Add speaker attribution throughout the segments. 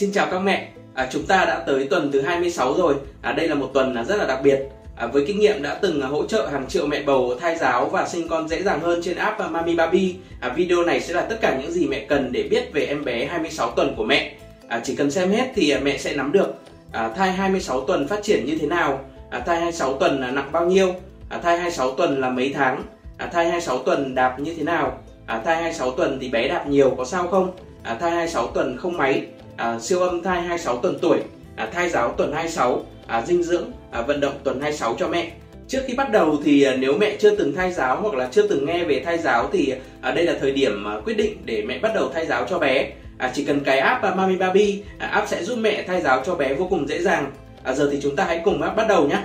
Speaker 1: Xin chào các mẹ, à, chúng ta đã tới tuần thứ 26 rồi. À, đây là một tuần rất là đặc biệt. À, với kinh nghiệm đã từng à, hỗ trợ hàng triệu mẹ bầu thai giáo và sinh con dễ dàng hơn trên app à, Mami Baby. À, video này sẽ là tất cả những gì mẹ cần để biết về em bé 26 tuần của mẹ. À, chỉ cần xem hết thì à, mẹ sẽ nắm được à, thai 26 tuần phát triển như thế nào, à, thai 26 tuần là nặng bao nhiêu, à, thai 26 tuần là mấy tháng, à, thai 26 tuần đạp như thế nào, à, thai 26 tuần thì bé đạp nhiều có sao không, à, thai 26 tuần không máy, à, siêu âm thai 26 tuần tuổi, à, thai giáo tuần 26, à, dinh dưỡng, à, vận động tuần 26 cho mẹ. Trước khi bắt đầu thì à, nếu mẹ chưa từng thai giáo hoặc là chưa từng nghe về thai giáo thì à, đây là thời điểm à, quyết định để mẹ bắt đầu thai giáo cho bé. À, chỉ cần cái app à, Mami Baby, à, app sẽ giúp mẹ thai giáo cho bé vô cùng dễ dàng. À, giờ thì chúng ta hãy cùng bắt đầu nhé.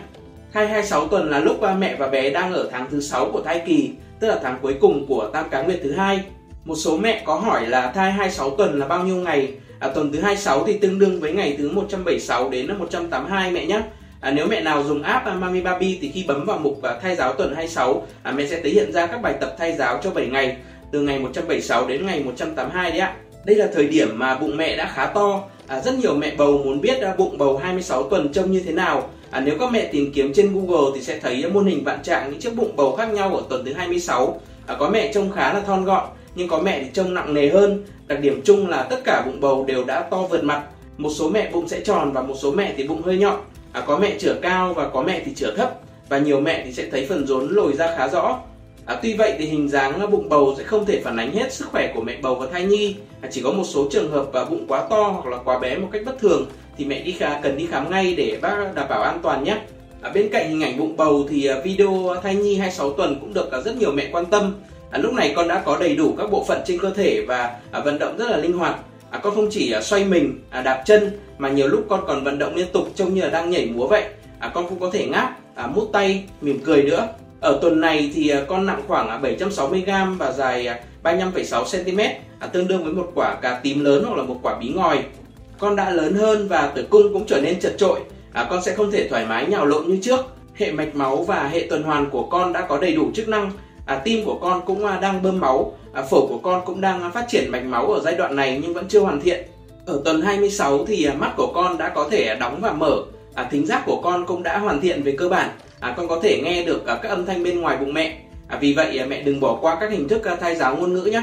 Speaker 1: Thai 26 tuần là lúc à, mẹ và bé đang ở tháng thứ 6 của thai kỳ, tức là tháng cuối cùng của tam cá nguyệt thứ hai. Một số mẹ có hỏi là thai 26 tuần là bao nhiêu ngày? À, tuần thứ 26 thì tương đương với ngày thứ 176 đến 182 mẹ nhé. À, nếu mẹ nào dùng app à, Mami Baby thì khi bấm vào mục à, thay giáo tuần 26, à, mẹ sẽ thấy hiện ra các bài tập thay giáo cho 7 ngày, từ ngày 176 đến ngày 182 đấy ạ. Đây là thời điểm mà bụng mẹ đã khá to. À, rất nhiều mẹ bầu muốn biết à, bụng bầu 26 tuần trông như thế nào. À, nếu các mẹ tìm kiếm trên Google thì sẽ thấy à, môn hình vạn trạng những chiếc bụng bầu khác nhau ở tuần thứ 26. À, có mẹ trông khá là thon gọn, nhưng có mẹ thì trông nặng nề hơn. Đặc điểm chung là tất cả bụng bầu đều đã to vượt mặt. Một số mẹ bụng sẽ tròn và một số mẹ thì bụng hơi nhọn. À, có mẹ chửa cao và có mẹ thì chửa thấp và nhiều mẹ thì sẽ thấy phần rốn lồi ra khá rõ. À, tuy vậy thì hình dáng bụng bầu sẽ không thể phản ánh hết sức khỏe của mẹ bầu và thai nhi. À, chỉ có một số trường hợp và bụng quá to hoặc là quá bé một cách bất thường thì mẹ đi khá, cần đi khám ngay để bác đảm bảo an toàn nhé. À, bên cạnh hình ảnh bụng bầu thì à, video thai nhi 26 tuần cũng được à, rất nhiều mẹ quan tâm. À, lúc này con đã có đầy đủ các bộ phận trên cơ thể và à, vận động rất là linh hoạt. À, con không chỉ à, xoay mình, à, đạp chân mà nhiều lúc con còn vận động liên tục trông như là đang nhảy múa vậy. À, con cũng có thể ngáp, à, mút tay, mỉm cười nữa. Ở tuần này thì à, con nặng khoảng à, 760g và dài à, 35,6cm, à, tương đương với một quả cà tím lớn hoặc là một quả bí ngòi. Con đã lớn hơn và tử cung cũng trở nên chật trội, à, con sẽ không thể thoải mái nhào lộn như trước. Hệ mạch máu và hệ tuần hoàn của con đã có đầy đủ chức năng, à, tim của con cũng à, đang bơm máu, à, phổi của con cũng đang à, phát triển mạch máu ở giai đoạn này nhưng vẫn chưa hoàn thiện. Ở tuần 26 thì à, mắt của con đã có thể đóng và mở, à, thính giác của con cũng đã hoàn thiện về cơ bản, à, con có thể nghe được à, các âm thanh bên ngoài bụng mẹ. À, vì vậy à, mẹ đừng bỏ qua các hình thức à, thai giáo ngôn ngữ nhé.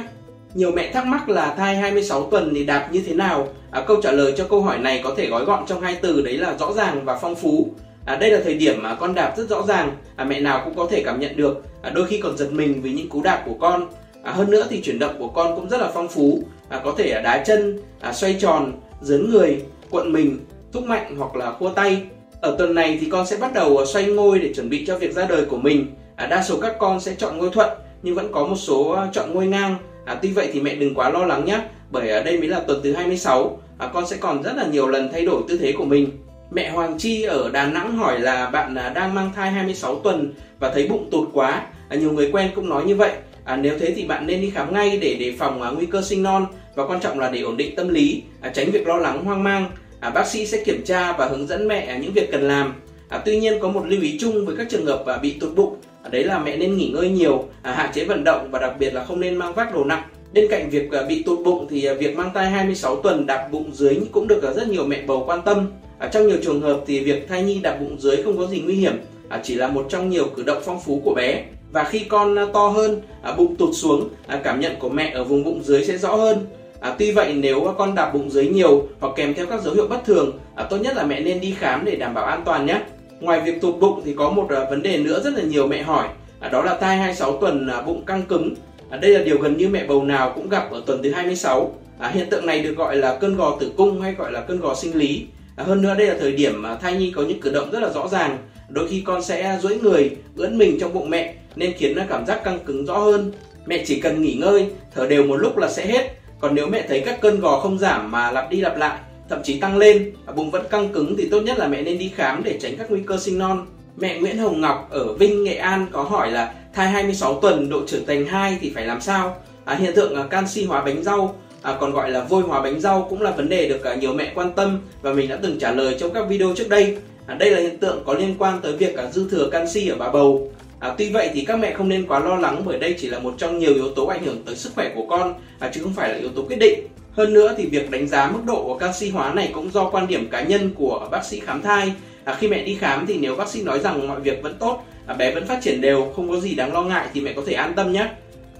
Speaker 1: Nhiều mẹ thắc mắc là thai 26 tuần thì đạt như thế nào? À, câu trả lời cho câu hỏi này có thể gói gọn trong hai từ đấy là rõ ràng và phong phú. À, đây là thời điểm mà con đạp rất rõ ràng, à, mẹ nào cũng có thể cảm nhận được, à, đôi khi còn giật mình vì những cú đạp của con. À, hơn nữa thì chuyển động của con cũng rất là phong phú, à, có thể à, đá chân, à, xoay tròn, dấn người, cuộn mình, thúc mạnh hoặc là khua tay. Ở tuần này thì con sẽ bắt đầu à, xoay ngôi để chuẩn bị cho việc ra đời của mình. À, đa số các con sẽ chọn ngôi thuận nhưng vẫn có một số à, chọn ngôi ngang. À, tuy vậy thì mẹ đừng quá lo lắng nhé, bởi đây mới là tuần thứ 26, à, con sẽ còn rất là nhiều lần thay đổi tư thế của mình. Mẹ Hoàng Chi ở Đà Nẵng hỏi là bạn à, đang mang thai 26 tuần và thấy bụng tụt quá. À, nhiều người quen cũng nói như vậy. À, nếu thế thì bạn nên đi khám ngay để đề phòng à, nguy cơ sinh non và quan trọng là để ổn định tâm lý, à, tránh việc lo lắng hoang mang. À, bác sĩ sẽ kiểm tra và hướng dẫn mẹ à, những việc cần làm. À, tuy nhiên có một lưu ý chung với các trường hợp à, bị tụt bụng, à, đấy là mẹ nên nghỉ ngơi nhiều, à, hạn chế vận động và đặc biệt là không nên mang vác đồ nặng. Bên cạnh việc à, bị tụt bụng thì việc mang thai 26 tuần đạp bụng dưới cũng được rất nhiều mẹ bầu quan tâm. À, trong nhiều trường hợp thì việc thai nhi đạp bụng dưới không có gì nguy hiểm, à, chỉ là một trong nhiều cử động phong phú của bé. Và khi con à, to hơn, à, bụng tụt xuống, à, cảm nhận của mẹ ở vùng bụng dưới sẽ rõ hơn. À, tuy vậy nếu con đạp bụng dưới nhiều hoặc kèm theo các dấu hiệu bất thường, à, tốt nhất là mẹ nên đi khám để đảm bảo an toàn nhé. Ngoài việc tụt bụng thì có một à, vấn đề nữa rất là nhiều mẹ hỏi, à, đó là thai 26 tuần à, bụng căng cứng. À, đây là điều gần như mẹ bầu nào cũng gặp ở tuần thứ 26. À, hiện tượng này được gọi là cơn gò tử cung hay gọi là cơn gò sinh lý. À, hơn nữa đây là thời điểm mà thai nhi có những cử động rất là rõ ràng. Đôi khi con sẽ duỗi người, ưỡn mình trong bụng mẹ nên khiến nó cảm giác căng cứng rõ hơn. Mẹ chỉ cần nghỉ ngơi, thở đều một lúc là sẽ hết. Còn nếu mẹ thấy các cơn gò không giảm mà lặp đi lặp lại, thậm chí tăng lên, à, bụng vẫn căng cứng thì tốt nhất là mẹ nên đi khám để tránh các nguy cơ sinh non. Mẹ Nguyễn Hồng Ngọc ở Vinh, Nghệ An có hỏi là thai 26 tuần độ trưởng thành 2 thì phải làm sao? À, hiện tượng à, canxi hóa bánh rau à, còn gọi là vôi hóa bánh rau cũng là vấn đề được à, nhiều mẹ quan tâm và mình đã từng trả lời trong các video trước đây. À, đây là hiện tượng có liên quan tới việc à, dư thừa canxi ở bà bầu. À, tuy vậy thì các mẹ không nên quá lo lắng bởi đây chỉ là một trong nhiều yếu tố ảnh hưởng tới sức khỏe của con à, chứ không phải là yếu tố quyết định. Hơn nữa thì việc đánh giá mức độ của canxi hóa này cũng do quan điểm cá nhân của bác sĩ khám thai. À, khi mẹ đi khám thì nếu bác sĩ nói rằng mọi việc vẫn tốt, à, bé vẫn phát triển đều, không có gì đáng lo ngại thì mẹ có thể an tâm nhé.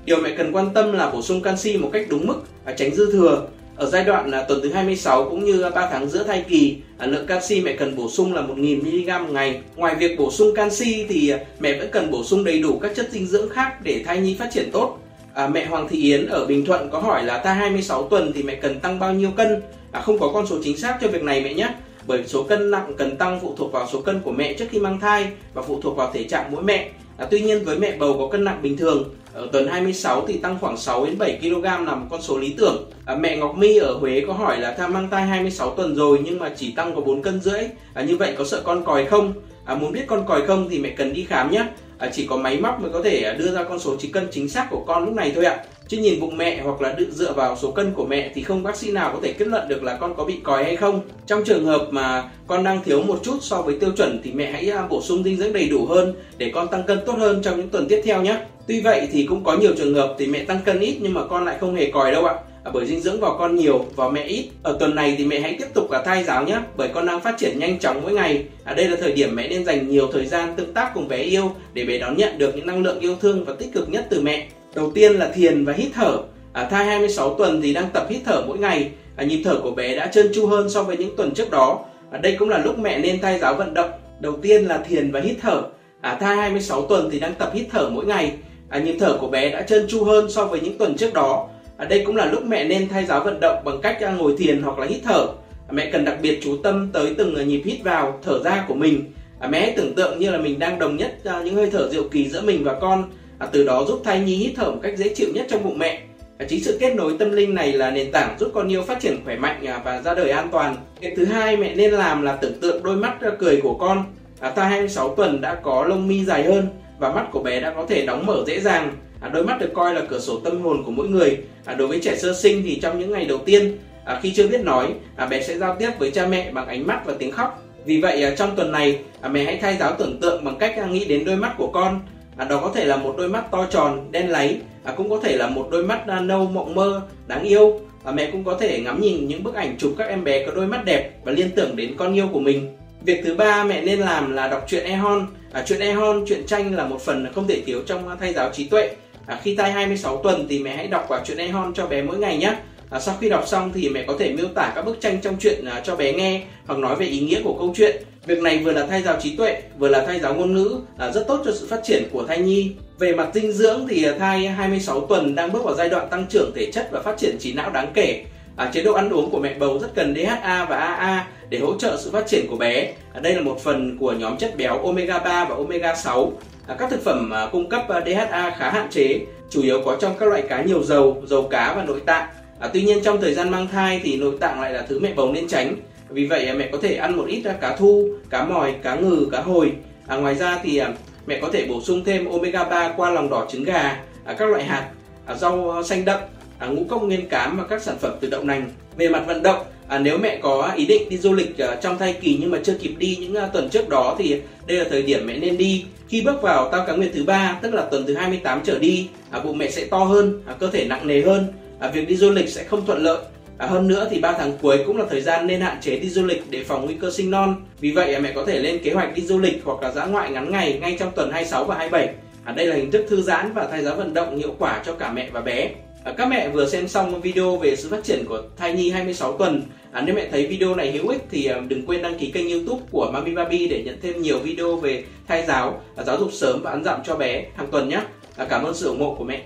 Speaker 1: Điều mẹ cần quan tâm là bổ sung canxi một cách đúng mức, và tránh dư thừa. Ở giai đoạn là tuần thứ 26 cũng như 3 tháng giữa thai kỳ, à, lượng canxi mẹ cần bổ sung là 1.000 mg một ngày. Ngoài việc bổ sung canxi thì à, mẹ vẫn cần bổ sung đầy đủ các chất dinh dưỡng khác để thai nhi phát triển tốt. À, mẹ Hoàng Thị Yến ở Bình Thuận có hỏi là thai 26 tuần thì mẹ cần tăng bao nhiêu cân? À, không có con số chính xác cho việc này mẹ nhé. Bởi số cân nặng cần tăng phụ thuộc vào số cân của mẹ trước khi mang thai và phụ thuộc vào thể trạng mỗi mẹ. À, tuy nhiên với mẹ bầu có cân nặng bình thường, ở tuần 26 thì tăng khoảng 6 đến 7 kg là một con số lý tưởng. À, mẹ Ngọc My ở Huế có hỏi là tham mang thai 26 tuần rồi nhưng mà chỉ tăng có 4 cân rưỡi. À, như vậy có sợ con còi không? À, muốn biết con còi không thì mẹ cần đi khám nhé. À, chỉ có máy móc mới có thể à, đưa ra con số chỉ cân chính xác của con lúc này thôi ạ. Chứ nhìn bụng mẹ hoặc là tự dựa vào số cân của mẹ thì không bác sĩ nào có thể kết luận được là con có bị còi hay không. Trong trường hợp mà con đang thiếu một chút so với tiêu chuẩn thì mẹ hãy à, bổ sung dinh dưỡng đầy đủ hơn để con tăng cân tốt hơn trong những tuần tiếp theo nhé. Tuy vậy thì cũng có nhiều trường hợp thì mẹ tăng cân ít nhưng mà con lại không hề còi đâu ạ. À, À, bởi dinh dưỡng vào con nhiều, vào mẹ ít. Ở tuần này thì mẹ hãy tiếp tục cả thai giáo nhé, bởi con đang phát triển nhanh chóng mỗi ngày. À, đây là thời điểm mẹ nên dành nhiều thời gian tương tác cùng bé yêu để bé đón nhận được những năng lượng yêu thương và tích cực nhất từ mẹ. Đầu tiên là thiền và hít thở. À, thai 26 tuần thì đang tập hít thở mỗi ngày. À, nhịp thở của bé đã trơn tru hơn so với những tuần trước đó. À, đây cũng là lúc mẹ nên thai giáo vận động. Đầu tiên là thiền và hít thở. À, thai 26 tuần thì đang tập hít thở mỗi ngày. À, nhịp thở của bé đã trơn tru hơn so với những tuần trước đó. À, đây cũng là lúc mẹ nên thay giáo vận động bằng cách à, ngồi thiền hoặc là hít thở. À, mẹ cần đặc biệt chú tâm tới từng à, nhịp hít vào, thở ra của mình. À, mẹ hãy tưởng tượng như là mình đang đồng nhất à, những hơi thở diệu kỳ giữa mình và con. À, từ đó giúp thai nhi hít thở một cách dễ chịu nhất trong bụng mẹ. À, chính sự kết nối tâm linh này là nền tảng giúp con yêu phát triển khỏe mạnh à, và ra đời an toàn. cái thứ hai mẹ nên làm là tưởng tượng đôi mắt à, cười của con. À, thai 26 tuần đã có lông mi dài hơn và mắt của bé đã có thể đóng mở dễ dàng à, đôi mắt được coi là cửa sổ tâm hồn của mỗi người à, đối với trẻ sơ sinh thì trong những ngày đầu tiên à, khi chưa biết nói à, bé sẽ giao tiếp với cha mẹ bằng ánh mắt và tiếng khóc vì vậy à, trong tuần này à, mẹ hãy thay giáo tưởng tượng bằng cách à, nghĩ đến đôi mắt của con à, đó có thể là một đôi mắt to tròn đen láy à, cũng có thể là một đôi mắt à, nâu mộng mơ đáng yêu à, mẹ cũng có thể ngắm nhìn những bức ảnh chụp các em bé có đôi mắt đẹp và liên tưởng đến con yêu của mình Việc thứ ba mẹ nên làm là đọc truyện Ehon. À, truyện Ehon, truyện tranh là một phần không thể thiếu trong à, thay giáo trí tuệ. À, khi thai 26 tuần thì mẹ hãy đọc quả truyện Hon cho bé mỗi ngày nhé. À, sau khi đọc xong thì mẹ có thể miêu tả các bức tranh trong truyện à, cho bé nghe hoặc nói về ý nghĩa của câu chuyện. Việc này vừa là thay giáo trí tuệ, vừa là thay giáo ngôn ngữ, à, rất tốt cho sự phát triển của thai nhi. Về mặt dinh dưỡng thì à, thai 26 tuần đang bước vào giai đoạn tăng trưởng thể chất và phát triển trí não đáng kể. À, chế độ ăn uống của mẹ bầu rất cần DHA và AA để hỗ trợ sự phát triển của bé. Đây là một phần của nhóm chất béo omega 3 và omega 6. À, các thực phẩm à, cung cấp à, DHA khá hạn chế, chủ yếu có trong các loại cá nhiều dầu, dầu cá và nội tạng. Tuy nhiên trong thời gian mang thai thì nội tạng lại là thứ mẹ bầu nên tránh. Vì vậy mẹ có thể ăn một ít cá thu, cá mòi, cá ngừ, cá hồi. À, ngoài ra thì mẹ có thể bổ sung thêm omega 3 qua lòng đỏ trứng gà, các loại hạt, rau xanh đậm, ngũ cốc nguyên cám và các sản phẩm từ đậu nành. Về mặt vận động, à, nếu mẹ có ý định đi du lịch uh, trong thai kỳ nhưng mà chưa kịp đi những uh, tuần trước đó thì đây là thời điểm mẹ nên đi. Khi bước vào tao cá nguyệt thứ ba, tức là tuần thứ 28 trở đi, à, bụng mẹ sẽ to hơn, à, cơ thể nặng nề hơn, à, việc đi du lịch sẽ không thuận lợi. À, hơn nữa thì 3 tháng cuối cũng là thời gian nên hạn chế đi du lịch để phòng nguy cơ sinh non. Vì vậy à, mẹ có thể lên kế hoạch đi du lịch hoặc là dã ngoại ngắn ngày ngay trong tuần 26 và 27. À, đây là hình thức thư giãn và thay giáo vận động hiệu quả cho cả mẹ và bé. À, các mẹ vừa xem xong video về sự phát triển của thai nhi 26 tuần. À, nếu mẹ thấy video này hữu ích thì à, đừng quên đăng ký kênh YouTube của Mami Baby để nhận thêm nhiều video về thai giáo, à, giáo dục sớm và ăn dặm cho bé hàng tuần nhé. À, cảm ơn sự ủng hộ của mẹ.